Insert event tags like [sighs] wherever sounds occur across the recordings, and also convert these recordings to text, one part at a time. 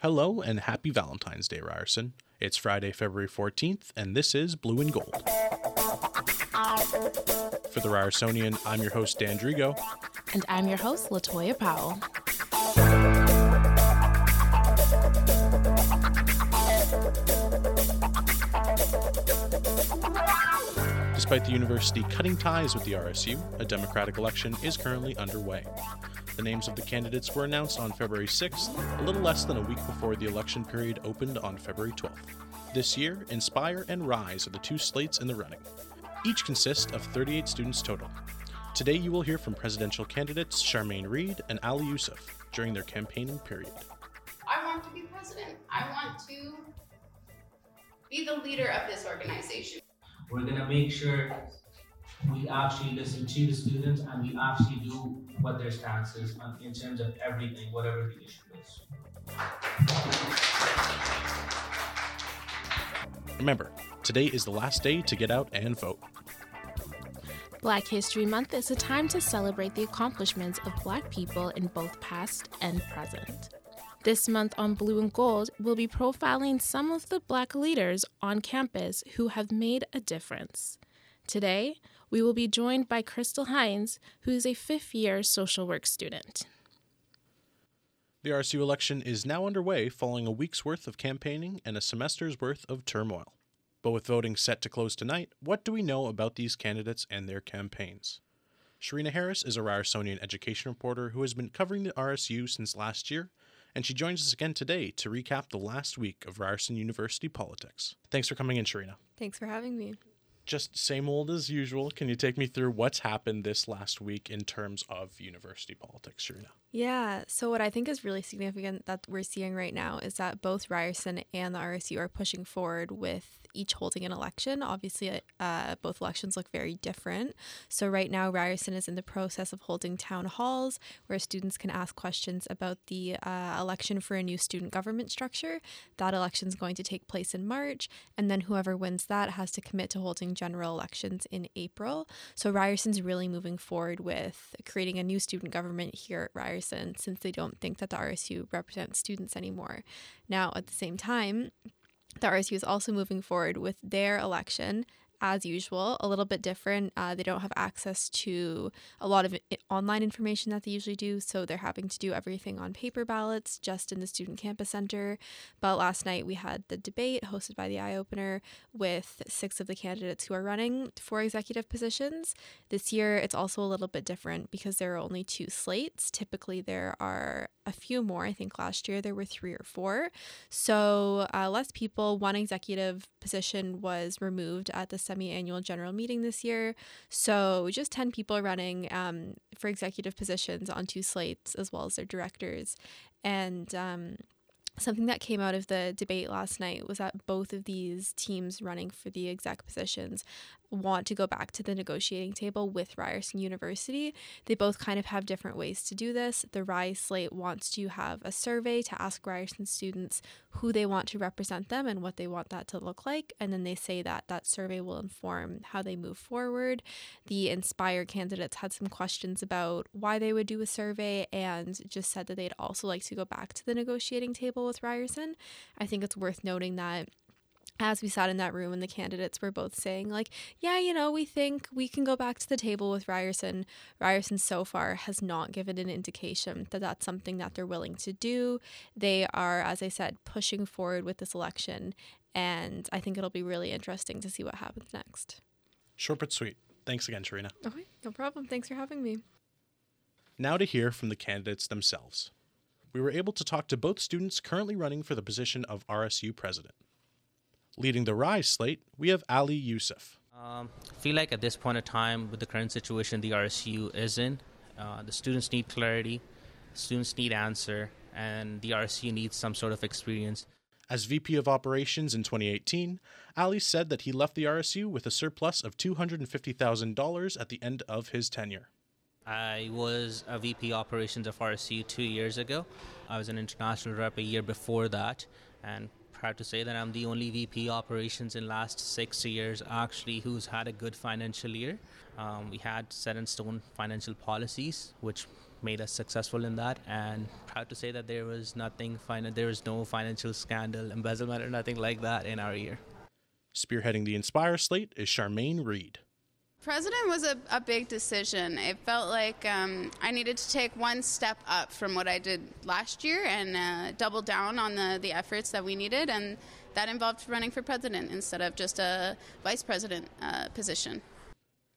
Hello and happy Valentine's Day, Ryerson. It's Friday, February 14th, and this is Blue and Gold. For the Ryersonian, I'm your host, Dan Drigo. And I'm your host, Latoya Powell. Despite the university cutting ties with the RSU, a Democratic election is currently underway. The names of the candidates were announced on February 6th, a little less than a week before the election period opened on February 12th. This year, Inspire and Rise are the two slates in the running. Each consists of 38 students total. Today, you will hear from presidential candidates Charmaine Reed and Ali Youssef during their campaigning period. I want to be president. I want to be the leader of this organization. We're going to make sure we actually listen to the students and we actually do what their stance is on, in terms of everything, whatever the issue is. Remember, today is the last day to get out and vote. Black History Month is a time to celebrate the accomplishments of Black people in both past and present. This month on Blue and Gold, we'll be profiling some of the Black leaders on campus who have made a difference. Today, we will be joined by Crystal Hines, who is a fifth year social work student. The RSU election is now underway following a week's worth of campaigning and a semester's worth of turmoil. But with voting set to close tonight, what do we know about these candidates and their campaigns? Sharina Harris is a Ryersonian education reporter who has been covering the RSU since last year, and she joins us again today to recap the last week of Ryerson University politics. Thanks for coming in, Sharina. Thanks for having me just same old as usual. Can you take me through what's happened this last week in terms of university politics, Sharina? Yeah. So what I think is really significant that we're seeing right now is that both Ryerson and the RSU are pushing forward with each holding an election. Obviously, uh, both elections look very different. So, right now, Ryerson is in the process of holding town halls where students can ask questions about the uh, election for a new student government structure. That election is going to take place in March, and then whoever wins that has to commit to holding general elections in April. So, Ryerson's really moving forward with creating a new student government here at Ryerson since they don't think that the RSU represents students anymore. Now, at the same time, the RSU is also moving forward with their election as usual, a little bit different. Uh, they don't have access to a lot of online information that they usually do, so they're having to do everything on paper ballots just in the Student Campus Center. But last night we had the debate hosted by the Eyeopener with six of the candidates who are running for executive positions. This year it's also a little bit different because there are only two slates. Typically, there are a few more. I think last year there were three or four. So uh, less people. One executive position was removed at the semi annual general meeting this year. So just 10 people running um, for executive positions on two slates, as well as their directors. And um, Something that came out of the debate last night was that both of these teams running for the exec positions want to go back to the negotiating table with Ryerson University. They both kind of have different ways to do this. The Rise slate wants to have a survey to ask Ryerson students who they want to represent them and what they want that to look like. And then they say that that survey will inform how they move forward. The Inspire candidates had some questions about why they would do a survey and just said that they'd also like to go back to the negotiating table with Ryerson. I think it's worth noting that as we sat in that room and the candidates were both saying like yeah you know we think we can go back to the table with ryerson. Ryerson so far has not given an indication that that's something that they're willing to do. They are as i said pushing forward with this election and i think it'll be really interesting to see what happens next. Short but sweet. Thanks again sharina. Okay no problem. Thanks for having me. Now to hear from the candidates themselves. We were able to talk to both students currently running for the position of rsu president Leading the Rise slate, we have Ali Youssef. Um, I feel like at this point of time, with the current situation the RSU is in, uh, the students need clarity, students need answer, and the RSU needs some sort of experience. As VP of Operations in 2018, Ali said that he left the RSU with a surplus of $250,000 at the end of his tenure. I was a VP Operations of RSU two years ago. I was an international rep a year before that, and proud to say that I'm the only VP operations in last six years actually who's had a good financial year. Um, we had set in stone financial policies which made us successful in that. And proud to say that there was nothing, fin- there was no financial scandal, embezzlement, or nothing like that in our year. Spearheading the Inspire slate is Charmaine Reed. President was a, a big decision. It felt like um, I needed to take one step up from what I did last year and uh, double down on the, the efforts that we needed, and that involved running for president instead of just a vice president uh, position.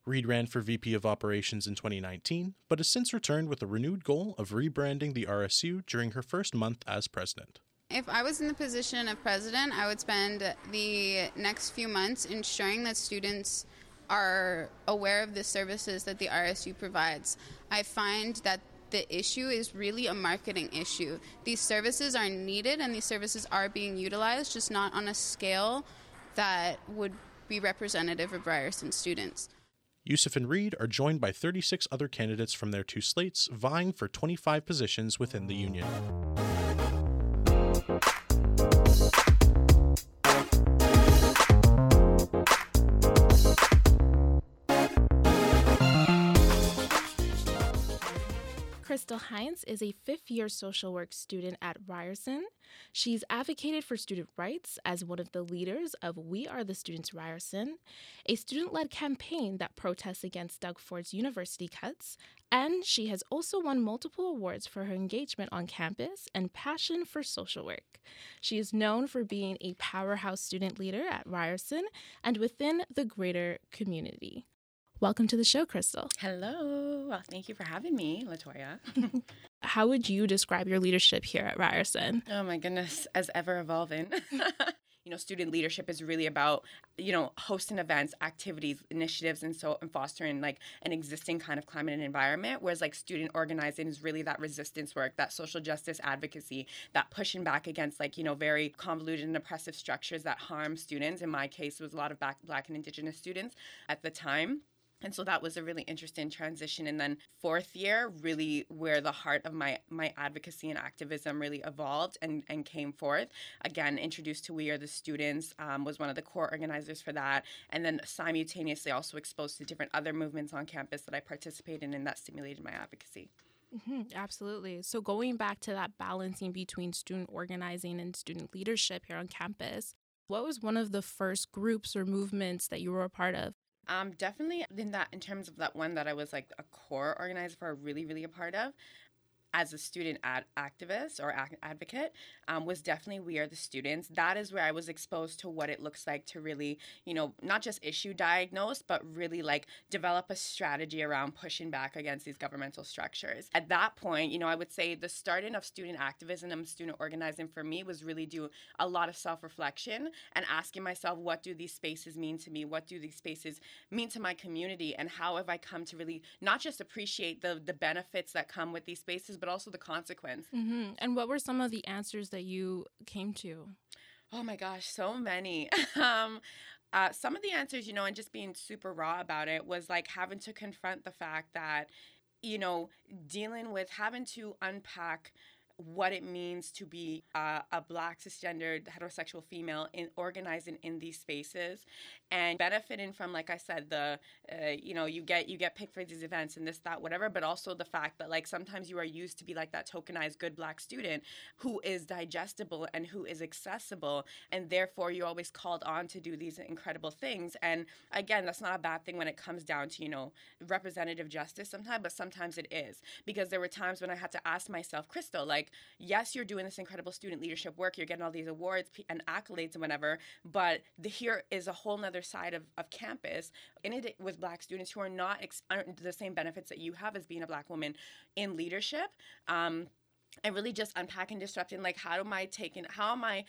Reed ran for VP of Operations in 2019, but has since returned with a renewed goal of rebranding the RSU during her first month as president. If I was in the position of president, I would spend the next few months ensuring that students are aware of the services that the RSU provides. I find that the issue is really a marketing issue. These services are needed and these services are being utilized, just not on a scale that would be representative of Ryerson students. Yusuf and Reed are joined by 36 other candidates from their two slates vying for 25 positions within the union. Crystal Heinz is a fifth year social work student at Ryerson. She's advocated for student rights as one of the leaders of We Are the Students Ryerson, a student led campaign that protests against Doug Ford's university cuts. And she has also won multiple awards for her engagement on campus and passion for social work. She is known for being a powerhouse student leader at Ryerson and within the greater community. Welcome to the show, Crystal. Hello. Well, thank you for having me, Latoya. [laughs] How would you describe your leadership here at Ryerson? oh my goodness, as ever evolving. [laughs] you know, student leadership is really about, you know, hosting events, activities, initiatives, and so and fostering like an existing kind of climate and environment. Whereas like student organizing is really that resistance work, that social justice advocacy, that pushing back against like, you know, very convoluted and oppressive structures that harm students. In my case, it was a lot of black, black and indigenous students at the time. And so that was a really interesting transition. And then fourth year, really where the heart of my my advocacy and activism really evolved and, and came forth. Again, introduced to We Are the Students, um, was one of the core organizers for that. And then simultaneously also exposed to different other movements on campus that I participated in and that stimulated my advocacy. Mm-hmm, absolutely. So, going back to that balancing between student organizing and student leadership here on campus, what was one of the first groups or movements that you were a part of? Um, definitely in that in terms of that one that I was like a core organizer for, really, really a part of as a student ad- activist or ac- advocate um, was definitely we are the students. That is where i was exposed to what it looks like to really you know not just issue diagnose but really like develop a strategy around pushing back against these governmental structures. At that point you know i would say the starting of student activism and student organizing for me was really do a lot of self-reflection and asking myself what do these spaces mean to me? What do these spaces mean to my community? And how have i come to really not just appreciate the the benefits that come with these spaces but also the consequence. Mm-hmm. And what were some of the answers that you came to? Oh my gosh, so many. [laughs] um, uh, some of the answers, you know, and just being super raw about it was like having to confront the fact that, you know, dealing with having to unpack what it means to be uh, a black cisgendered heterosexual female in organizing in these spaces and benefiting from like i said the uh, you know you get you get picked for these events and this that whatever but also the fact that like sometimes you are used to be like that tokenized good black student who is digestible and who is accessible and therefore you're always called on to do these incredible things. And again that's not a bad thing when it comes down to you know representative justice sometimes but sometimes it is. Because there were times when i had to ask myself crystal like yes, you're doing this incredible student leadership work, you're getting all these awards and accolades and whatever, but the, here is a whole nother side of, of campus in it with black students who are not ex- the same benefits that you have as being a black woman in leadership. Um, and really just unpacking disrupting like how am i taking how am i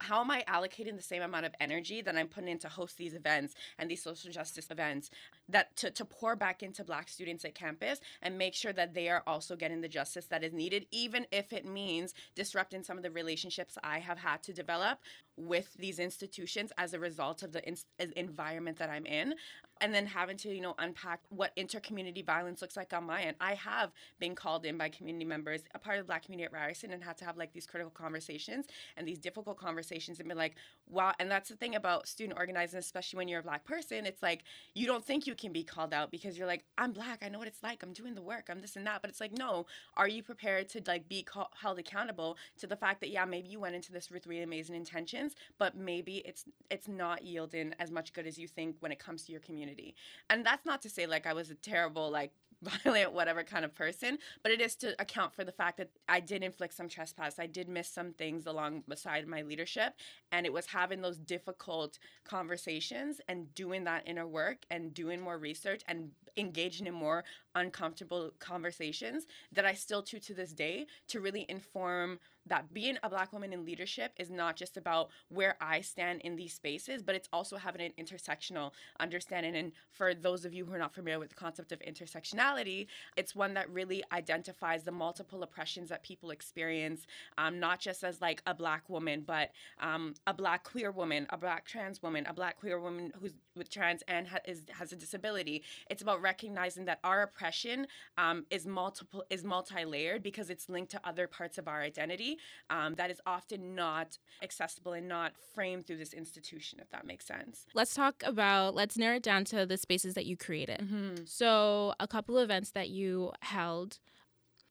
how am i allocating the same amount of energy that i'm putting in to host these events and these social justice events that to, to pour back into black students at campus and make sure that they are also getting the justice that is needed even if it means disrupting some of the relationships i have had to develop with these institutions as a result of the in- uh, environment that i'm in. And then having to you know unpack what intercommunity violence looks like on my end. I have been called in by community members a part of black black community at Ryerson and had to have like these critical conversations and these difficult conversations and be like, wow. And that's the thing about student organizing, especially when you're a black person. It's like you don't think you can be called out because you're like, I'm black. I know what it's like. I'm doing the work. I'm this and that. But it's like, no. Are you prepared to like be call- held accountable to the fact that yeah, maybe you went into this with really amazing intentions, but maybe it's it's not yielding as much good as you think when it comes to your community. And that's not to say like I was a terrible like [laughs] violent, whatever kind of person, but it is to account for the fact that I did inflict some trespass. I did miss some things along beside my leadership. And it was having those difficult conversations and doing that inner work and doing more research and engaging in more uncomfortable conversations that I still do to this day to really inform that being a black woman in leadership is not just about where I stand in these spaces, but it's also having an intersectional understanding. And for those of you who are not familiar with the concept of intersectionality, it's one that really identifies the multiple oppressions that people experience, um, not just as like a black woman, but um, a black queer woman, a black trans woman, a black queer woman who's with trans and ha- is, has a disability. It's about recognizing that our oppression um, is multiple is multi-layered because it's linked to other parts of our identity um, that is often not accessible and not framed through this institution, if that makes sense. Let's talk about, let's narrow it down to the spaces that you created. Mm-hmm. So, a couple of events that you held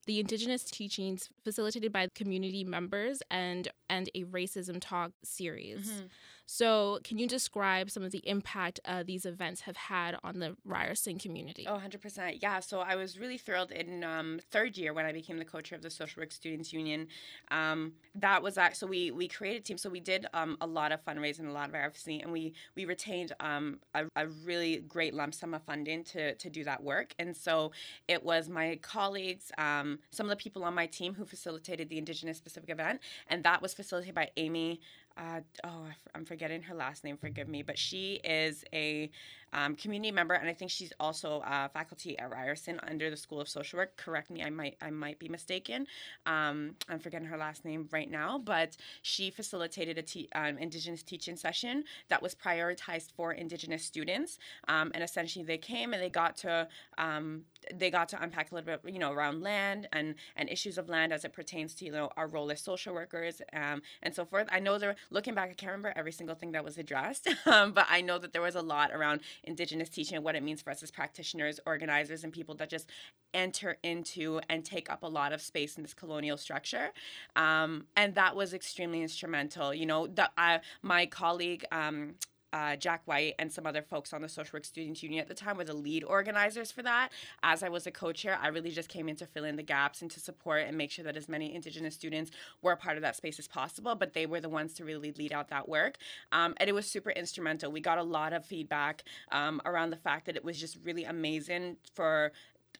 the indigenous teachings facilitated by community members and and a racism talk series Mm-hmm. So can you describe some of the impact uh, these events have had on the ryerson community Oh, 100%. Yeah. So I was really thrilled in um, third year when I became the co-chair of the Social Work Students Union. Um, that was that. So we, we created a team. So we did um, a lot of fundraising, a lot of advocacy, and we, we retained um, a, a really great lump sum of funding to, to do that work. And so it was my colleagues, um, some of the people on my team who facilitated the Indigenous specific event. And that was facilitated by Amy uh, oh, I'm forgetting her last name. Forgive me, but she is a um, community member, and I think she's also uh, faculty at Ryerson under the School of Social Work. Correct me, I might I might be mistaken. Um, I'm forgetting her last name right now, but she facilitated a te- um, Indigenous teaching session that was prioritized for Indigenous students, um, and essentially they came and they got to um, they got to unpack a little bit, you know, around land and and issues of land as it pertains to you know our role as social workers um, and so forth. I know there, were looking back, I can't remember every single thing that was addressed, [laughs] but I know that there was a lot around Indigenous teaching and what it means for us as practitioners, organizers, and people that just enter into and take up a lot of space in this colonial structure, um, and that was extremely instrumental. You know, the, uh, my colleague. Um, uh, Jack White and some other folks on the Social Work Students Union at the time were the lead organizers for that. As I was a co-chair, I really just came in to fill in the gaps and to support and make sure that as many Indigenous students were a part of that space as possible. But they were the ones to really lead out that work, um, and it was super instrumental. We got a lot of feedback um, around the fact that it was just really amazing for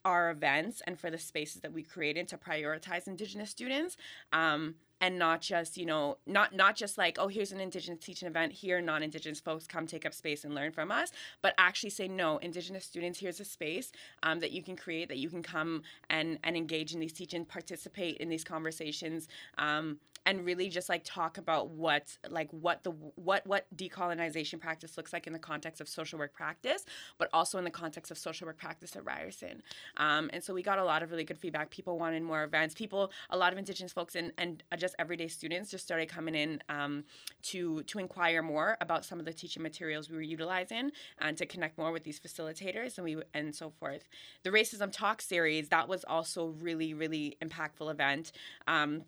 our events and for the spaces that we created to prioritize indigenous students um, and not just you know not not just like oh here's an indigenous teaching event. Here non-indigenous folks come take up space and learn from us but actually say no indigenous students here's a space um, that you can create that you can come and and engage in these teaching participate in these conversations um, and really just like talk about what like what the what what decolonization practice looks like in the context of social work practice but also in the context of social work practice at ryerson. Um, and so we got a lot of really good feedback. People wanted more events. People a lot of indigenous folks and and just everyday students just started coming in um, to to inquire more about some of the teaching materials we were utilizing and to connect more with these facilitators and we and so forth. The racism talk series that was also really really impactful event. Um,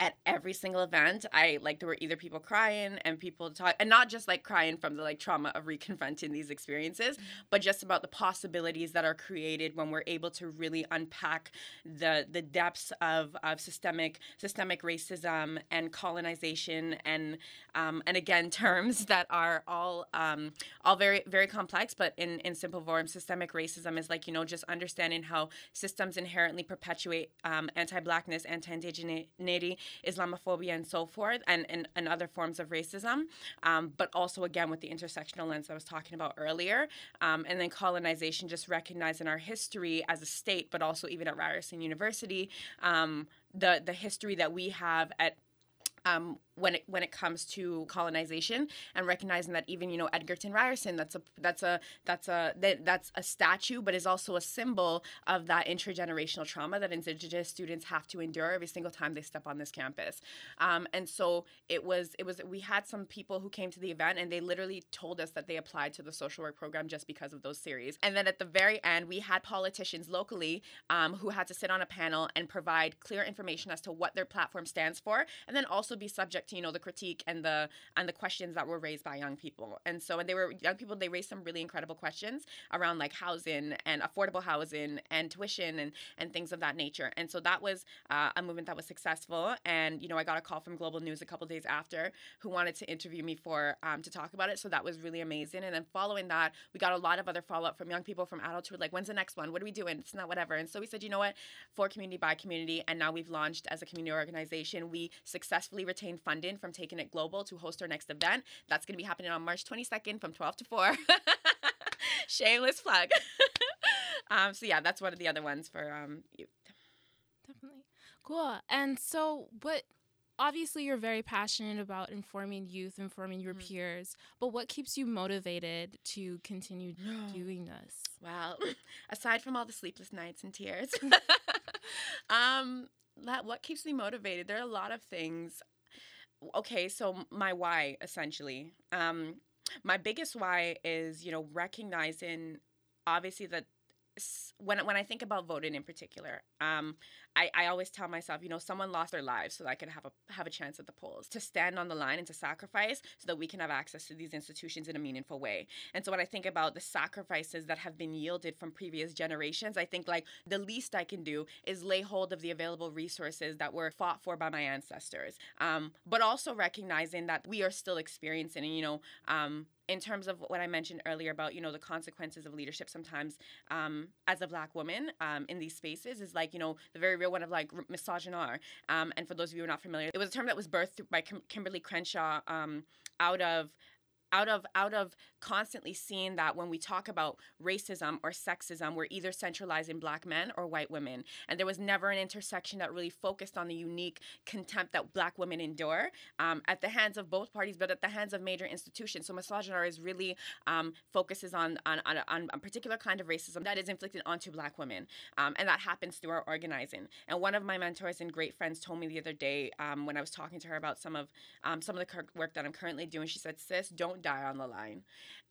at every single event i like there were either people crying and people talk and not just like crying from the like trauma of reconfronting these experiences but just about the possibilities that are created when we're able to really unpack the the depths of, of systemic systemic racism and colonization and um, and again [laughs] terms that are all um, all very very complex but in in simple form systemic racism is like you know just understanding how systems inherently perpetuate um, anti-blackness anti-indigeneity Islamophobia, and so forth, and, and, and other forms of racism. Um, but also, again, with the intersectional lens I was talking about earlier. Um, and then colonization, just recognizing our history as a state, but also even at Ryerson University, um, the, the history that we have at um, when it when it comes to colonization and recognizing that even you know Egerton Ryerson that's a that's a that's a that, that's a statue but is also a symbol of that intergenerational trauma that indigenous students have to endure every single time they step on this campus. Um, and so it was it was we had some people who came to the event and they literally told us that they applied to the social work program just because of those series. And then at the very end we had politicians locally um, who had to sit on a panel and provide clear information as to what their platform stands for and then also be subject you know the critique and the and the questions that were raised by young people. And so and they were young people they raised some really incredible questions around like housing and affordable housing and tuition and and things of that nature. And so that was uh, a movement that was successful. And you know i got a call from global news a couple days after who wanted to interview me for um, to talk about it. So that was really amazing. And then following that we got a lot of other follow-up from young people from adulthood, like when's the next one? What are we doing? It's not whatever. And so we said you know what? For community by community and now we've launched as a community organization. We successfully retained funding from TakingITGlobal to host our next event that's going to be happening on march 22nd from 12 to 4 [laughs] shameless plug [laughs] um, so yeah that's one of the other ones for um, youth Definitely. Cool. And so, what obviously you're very passionate about informing youth, informing your Mhm. peers, but what keeps you motivated to continue [gasps] doing this? Well, [laughs] aside from all the sleepless nights and tears, um, that what keeps me motivated? There are a lot of things. Okay, so my why essentially. Um, my biggest why is you know recognizing obviously that when when I think about voting in particular, um, I, I always tell myself, you know, someone lost their lives so that I could have a have a chance at the polls to stand on the line and to sacrifice so that we can have access to these institutions in a meaningful way. And so when I think about the sacrifices that have been yielded from previous generations, I think like the least I can do is lay hold of the available resources that were fought for by my ancestors. Um, but also recognizing that we are still experiencing, you know, um, in terms of what I mentioned earlier about you know the consequences of leadership sometimes um, as a black woman um, in these spaces is like you know the very real one of like misogynoir. Um, and for those of you who are not familiar, it was a term that was birthed by Kim- Kimberly Crenshaw um, out of out of out of constantly seeing that when we talk about racism or sexism we're either centralizing black men or white women. And there was never an intersection that really focused on the unique contempt that black women endure um, at the hands of both parties but at the hands of major institutions. So misogynoir is really um, focuses on on, on, on a particular kind of racism that is inflicted onto black women um, and that happens through our organizing. And one of my mentors and great friends told me the other day um, when i was talking to her about some of um, some of the work that i'm currently doing she said sis don't die on the line.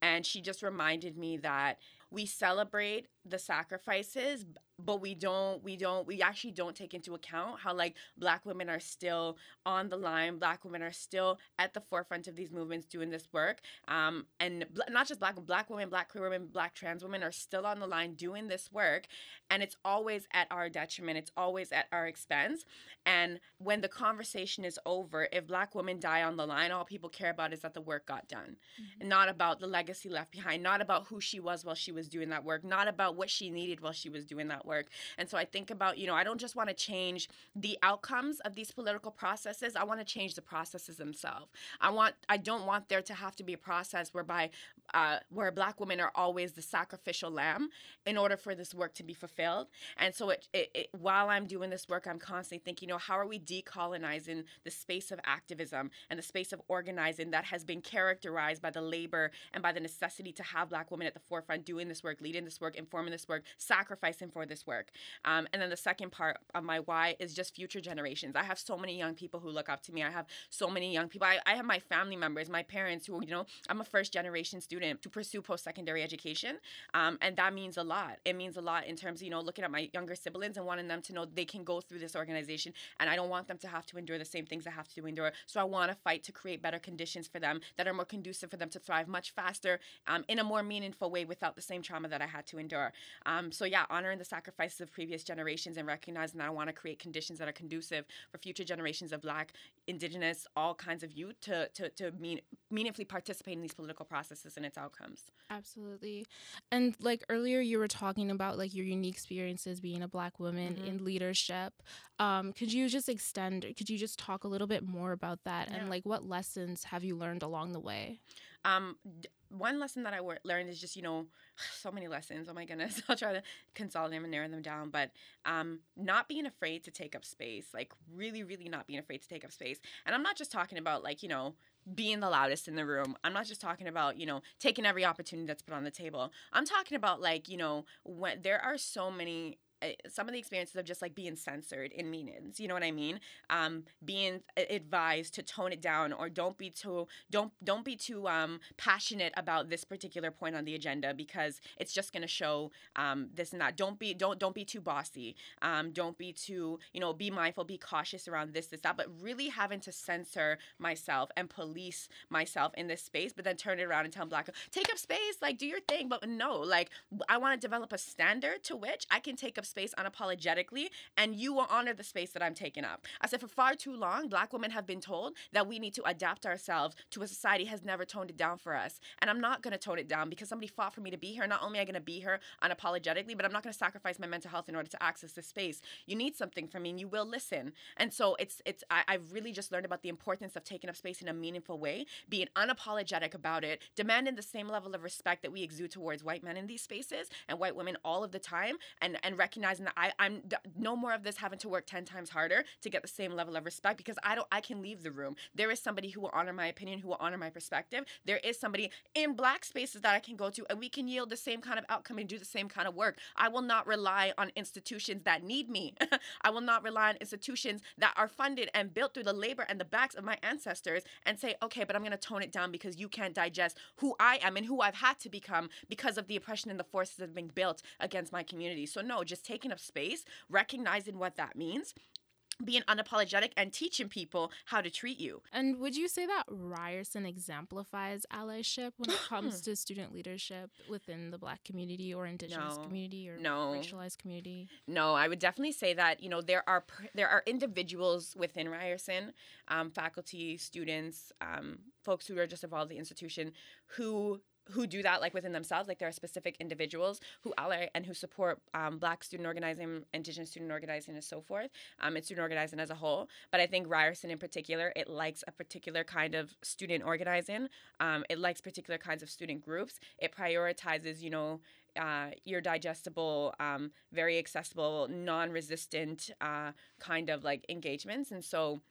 And she just reminded me that we celebrate the sacrifices but we don't we don't we actually don't take into account how like black women are still on the line black women are still at the forefront of these movements doing this work um, and bl- not just black black women black queer women black trans women are still on the line doing this work and it's always at our detriment it's always at our expense and when the conversation is over if black women die on the line all people care about is that the work got done and not about the legacy left behind, not about who she was while she was doing that work, not about what she needed while she was doing that work. And so I think about, you know, I don't just want to change the outcomes of these political processes, I want to change the processes themselves. I want I don't want there to have to be a process whereby uh, where black women are always the sacrificial lamb in order for this work to be fulfilled. And so it, it, it while I'm doing this work, I'm constantly thinking, you know, how are we decolonizing the space of activism and the space of organizing that has been characterized by the labor and by the necessity to have black women at the forefront doing this work, leading this work, informing this work, sacrificing for this work. Um, and then the second part of my why is just future generations. I have so many young people who look up to me. I have so many young people. I, I have my family members, my parents who, you know, I'm a first generation student to pursue post secondary education. Um, and that means a lot. It means a lot in terms of, you know, looking at my younger siblings and wanting them to know they can go through this organization. And I don't want them to have to endure the same things I have to endure. So I want to fight to create better conditions for them that are more conducive for them to thrive much faster um, in a more meaningful way without the same trauma that I had to endure. Um, so yeah, honoring the sacrifices of previous generations and recognizing that I want to create conditions that are conducive for future generations of Black, Indigenous, all kinds of youth to to, to mean, meaningfully participate in these political processes and its outcomes. Absolutely. And like earlier you were talking about like your unique experiences being a black woman Mhm. in leadership. Um, could you just extend could you just talk a little bit more about that Yeah. and like what lessons have you learned along the way? Um, d- one lesson that I learned is just you know [sighs] so many lessons. Oh my goodness, [laughs] I'll try to consolidate them and narrow them down. But um, not being afraid to take up space, like really, really not being afraid to take up space. And I'm not just talking about like you know being the loudest in the room. I'm not just talking about, you know, taking every opportunity that's put on the table. I'm talking about like, you know, when there are so many some of the experiences of just like being censored in meetings you know what i mean? Um being advised to tone it down or don't be too don't don't be too um passionate about this particular point on the agenda because it's just going to show um this and that. Don't be don't don't be too bossy. Um don't be too you know be mindful be cautious around this this that but really having to censor myself and police myself in this space but then turn it around and tell black take up space like do your thing but no like i want to develop a standard to which i can take up space unapologetically, and you will honor the space that I'm taking up. I said, for far too long, black women have been told that we need to adapt ourselves to a society has never toned it down for us. And I'm not going to tone it down because somebody fought for me to be here. Not only am I going to be here unapologetically, but I'm not going to sacrifice my mental health in order to access this space. You need something from me, and you will listen. And so it's it's I, I've really just learned about the importance of taking up space in a meaningful way, being unapologetic about it, demanding the same level of respect that we exude towards white men in these spaces and white women all of the time, and and recognizing that I, I'm no more of this having to work 10 times harder to get the same level of respect because I don't I can leave the room. There is somebody who will honor my opinion, who will honor my perspective. There is somebody in black spaces that I can go to and we can yield the same kind of outcome and do the same kind of work. I will not rely on institutions that need me. [laughs] I will not rely on institutions that are funded and built through the labor and the backs of my ancestors and say, okay, but I'm going to tone it down because you can't digest who I am and who I've had to become because of the oppression and the forces that have been built against my community. So, no, just taking up space, recognizing what that means, being unapologetic and teaching people how to treat you. And would you say that Ryerson exemplifies allyship when it comes [gasps] to student leadership within the black community or indigenous No. community or No. racialized community? No, I would definitely say that you know there are there are individuals within Ryerson, um, faculty, students, um, folks who are just involved in the institution who who do that like within themselves like there are specific individuals who ally and who support um, black student organizing indigenous student organizing and so forth. Um, and student organizing as a whole but i think ryerson in particular it likes a particular kind of student organizing. Um, it likes particular kinds of student groups. It prioritizes you know uh, your digestible, um, very accessible, non-resistant uh, kind of like engagements, and so.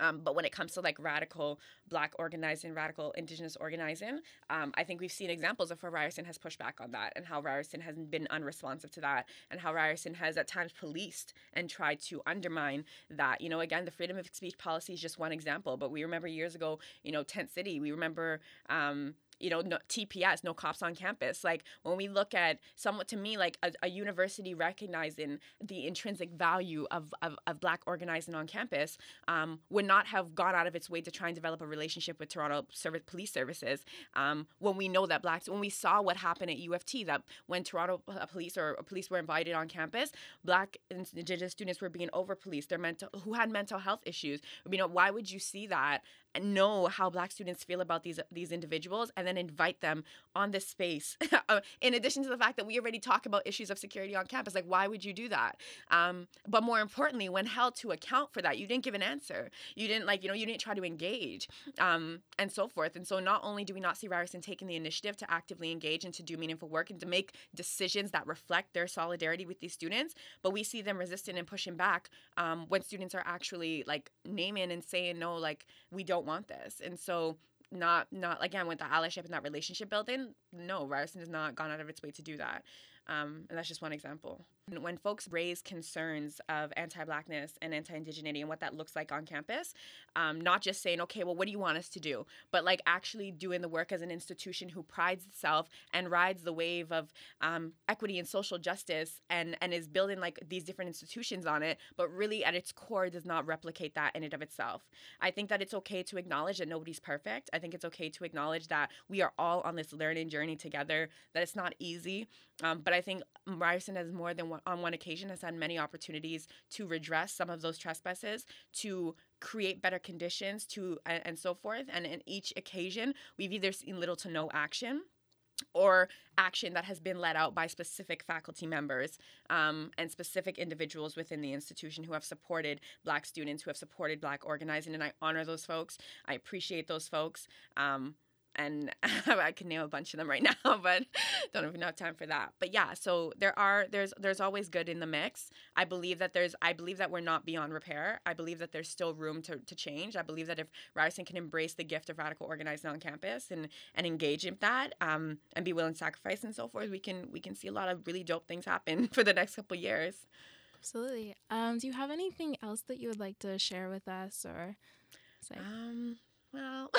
Um, but when it comes to like radical black organizing, radical indigenous organizing, um, I think we've seen examples of where Ryerson has pushed back on that and how Ryerson has been unresponsive to that and how Ryerson has at times policed and tried to undermine that. You know, again, the freedom of speech policy is just one example, but we remember years ago, you know, Tent City, we remember. Um, you know, no, TPS, no cops on campus. Like when we look at somewhat to me, like a, a university recognizing the intrinsic value of, of, of black organizing on campus um, would not have gone out of its way to try and develop a relationship with Toronto service, police services. Um, when we know that blacks, when we saw what happened at U of T, that when Toronto uh, police or police were invited on campus, black indigenous students were being over policed. Their mental, who had mental health issues. You know, why would you see that know how black students feel about these these individuals and then invite them on this space. [laughs] Uh, in addition to the fact that we already talk about issues of security on campus like why would you do that? Um, but more importantly when held to account for that you didn't give an answer. You didn't like you know you didn't try to engage um, and so forth. And so not only do we not see Ryerson taking the initiative to actively engage and to do meaningful work and to make decisions that reflect their solidarity with these students but we see them resisting and pushing back um, when students are actually like naming and saying no like we don't want this. And so not not again with the allyship and that relationship building no ryerson has not gone out of its way to do that. Um, and that's just one example when folks raise concerns of anti-blackness and anti-indigeneity and what that looks like on campus um, not just saying okay well what do you want us to do? but like actually doing the work as an institution who prides itself and rides the wave of um, equity and social justice and and is building like these different institutions on it but really at its core does not replicate that in and of itself. I think that it's okay to acknowledge that nobody's perfect. I think it's okay to acknowledge that we are all on this learning journey together that it's not easy um, but i think ryerson has more than on one occasion has had many opportunities to redress some of those trespasses to create better conditions to and, and so forth. And in each occasion we've either seen little to no action or action that has been let out by specific faculty members um, and specific individuals within the institution who have supported black students who have supported black organizing. And i honor those folks. I appreciate those folks. Um, and [laughs] I can name a bunch of them right [laughs] now, but don't even have time for that. But yeah, so there are there's there's always good in the mix. I believe that there's I believe that we're not beyond repair. I believe that there's still room to, to change. I believe that if Ryerson can embrace the gift of radical organizing on campus and and engage in that, um, and be willing to sacrifice and so forth, we can we can see a lot of really dope things happen [laughs] for the next couple years. Absolutely. Um, do you have anything else that you would like to share with us or say? Um, well,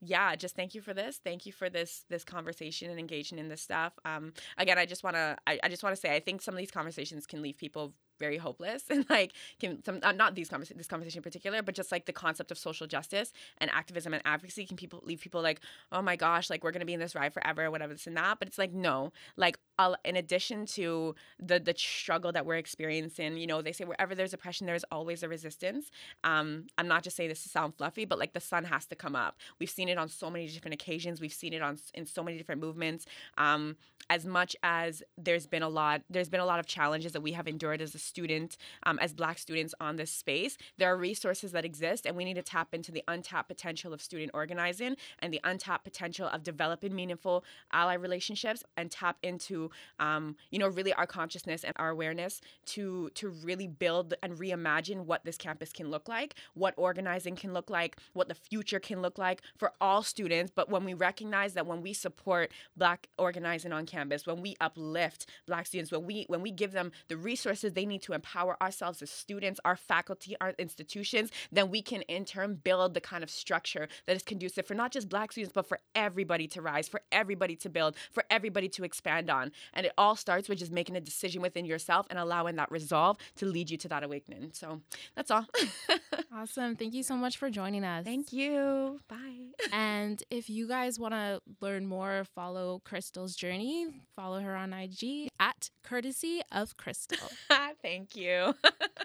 yeah, just thank you for this. Thank you for this this conversation and engaging in this stuff. Um, again, I just want to I, I just want to say I think some of these conversations can leave people very hopeless [laughs] and like can some uh, not these convers- this conversation in particular but just like the concept of social justice and activism and advocacy can people leave people like oh my gosh like we're gonna be in this ride forever or whatever this and that but it's like no like I'll, in addition to the the struggle that we're experiencing you know they say wherever there's oppression there's always a resistance um i'm not just saying this to sound fluffy but like the sun has to come up. We've seen it on so many different occasions. We've seen it on in so many different movements um as much as there's been a lot there's been a lot of challenges that we have endured as a student, um, as Black students on this space, there are resources that exist, and we need to tap into the untapped potential of student organizing and the untapped potential of developing meaningful ally relationships and tap into, um, you know, really our consciousness and our awareness to to really build and reimagine what this campus can look like, what organizing can look like, what the future can look like for all students. But when we recognize that when we support Black organizing on campus, when we uplift Black students, when we when we give them the resources they need need to empower ourselves as students, our faculty, our institutions, then we can in turn build the kind of structure that is conducive for not just black students, but for everybody to rise, for everybody to build, for everybody to expand on. And it all starts with just making a decision within yourself and allowing that resolve to lead you to that awakening. So that's all. [laughs] awesome. Thank you so much for joining us. Thank you. Bye. [laughs] and if you guys want to learn more, follow Crystal's journey, follow her on IG at courtesy of Crystal. [laughs] Thank you.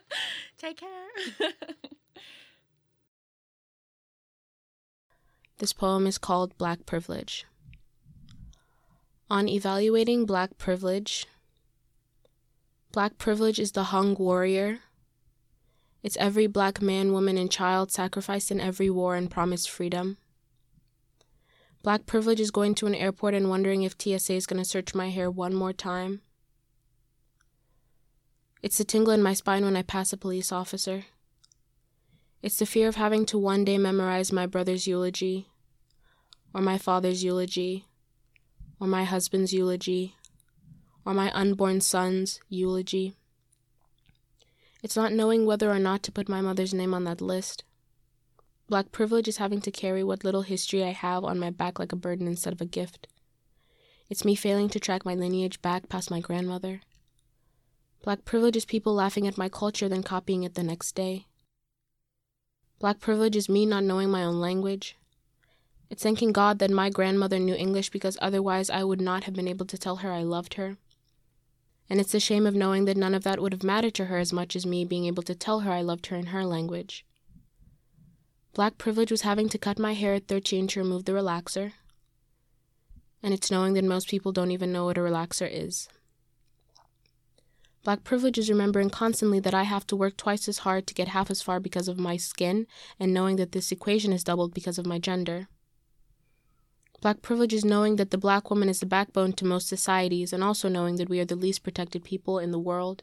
[laughs] Take care. [laughs] this poem is called Black Privilege. On evaluating Black privilege, Black privilege is the hung warrior. It's every black man, woman, and child sacrificed in every war and promised freedom. Black privilege is going to an airport and wondering if TSA is going to search my hair one more time. It's the tingle in my spine when I pass a police officer. It's the fear of having to one day memorize my brother's eulogy, or my father's eulogy, or my husband's eulogy, or my unborn son's eulogy. It's not knowing whether or not to put my mother's name on that list. Black privilege is having to carry what little history I have on my back like a burden instead of a gift. It's me failing to track my lineage back past my grandmother. Black privilege is people laughing at my culture, then copying it the next day. Black privilege is me not knowing my own language. It's thanking God that my grandmother knew English because otherwise I would not have been able to tell her I loved her. And it's the shame of knowing that none of that would have mattered to her as much as me being able to tell her I loved her in her language. Black privilege was having to cut my hair at 13 to remove the relaxer. And it's knowing that most people don't even know what a relaxer is. Black privilege is remembering constantly that I have to work twice as hard to get half as far because of my skin, and knowing that this equation is doubled because of my gender. Black privilege is knowing that the black woman is the backbone to most societies, and also knowing that we are the least protected people in the world.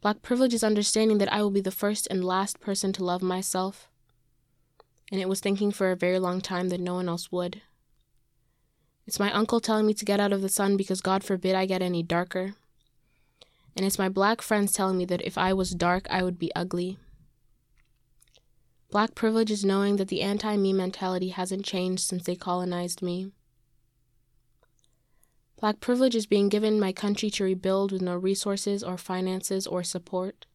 Black privilege is understanding that I will be the first and last person to love myself, and it was thinking for a very long time that no one else would. It's my uncle telling me to get out of the sun because God forbid I get any darker and it's my black friends telling me that if I was dark, I would be ugly. Black privilege is knowing that the anti me mentality hasn't changed since they colonized me. Black privilege is being given my country to rebuild with no resources or finances or support.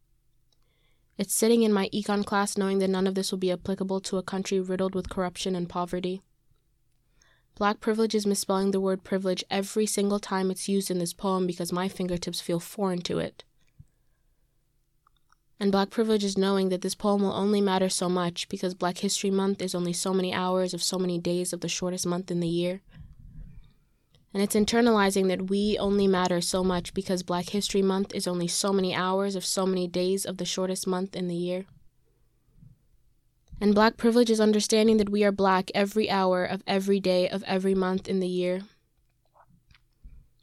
It's sitting in my econ class knowing that none of this will be applicable to a country riddled with corruption and poverty. Black privilege is misspelling the word privilege every single time it's used in this poem because my fingertips feel foreign to it. And black privilege is knowing that this poem will only matter so much because Black History Month is only so many hours of so many days of the shortest month in the year. And it's internalizing that we only matter so much because Black History Month is only so many hours of so many days of the shortest month in the year. And black privilege is understanding that we are black every hour of every day of every month in the year.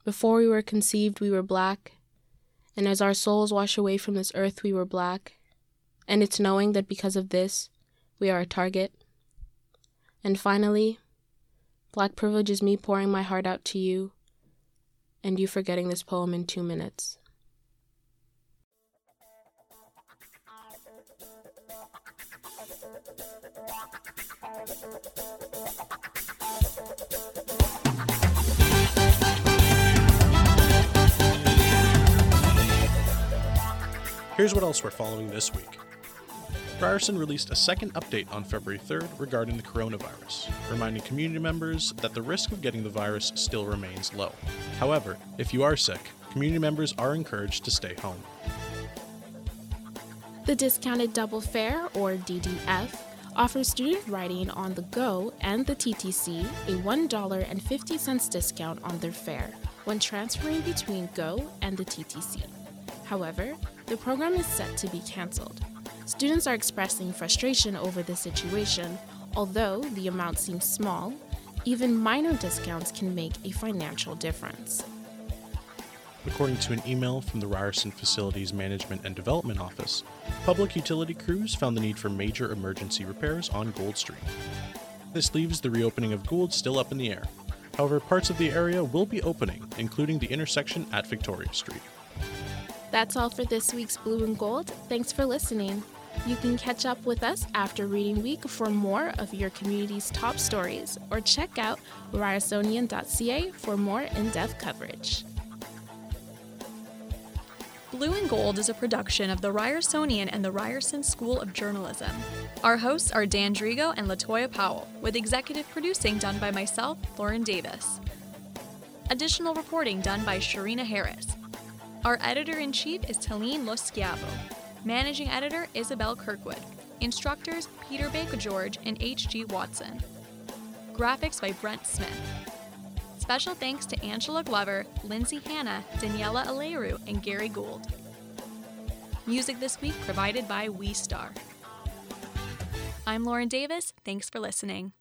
Before we were conceived, we were black. And as our souls wash away from this earth, we were black. And it's knowing that because of this, we are a target. And finally, black privilege is me pouring my heart out to you, and you forgetting this poem in two minutes. Here's what else we're following this week. Ryerson released a second update on February 3rd regarding the coronavirus, reminding community members that the risk of getting the virus still remains low. However, if you are sick, community members are encouraged to stay home. The discounted double fare, or DDF, offers student writing on the go and the TTC a $1.50 discount on their fare when transferring between Go and the TTC. However, the program is set to be canceled. Students are expressing frustration over the situation. Although the amount seems small, even minor discounts can make a financial difference. According to an email from the Ryerson Facilities Management and Development Office, public utility crews found the need for major emergency repairs on Gould Street. This leaves the reopening of Gould still up in the air. However, parts of the area will be opening, including the intersection at Victoria Street. That's all for this week's Blue and Gold. Thanks for listening. You can catch up with us after Reading Week for more of your community's top stories, or check out ryersonian.ca for more in depth coverage. Blue and Gold is a production of the Ryersonian and the Ryerson School of Journalism. Our hosts are Dan Drigo and Latoya Powell, with executive producing done by myself, Lauren Davis. Additional reporting done by Sharina Harris. Our editor in chief is Talene Loschiavo. Managing editor Isabel Kirkwood. Instructors Peter Bakogeorge and H.G. Watson. Graphics by Brent Smith. Special thanks to Angela Glover, Lindsay Hanna, Daniela Aleru, and Gary Gould. Music this week provided by We Star. I'm Lauren Davis. Thanks for listening.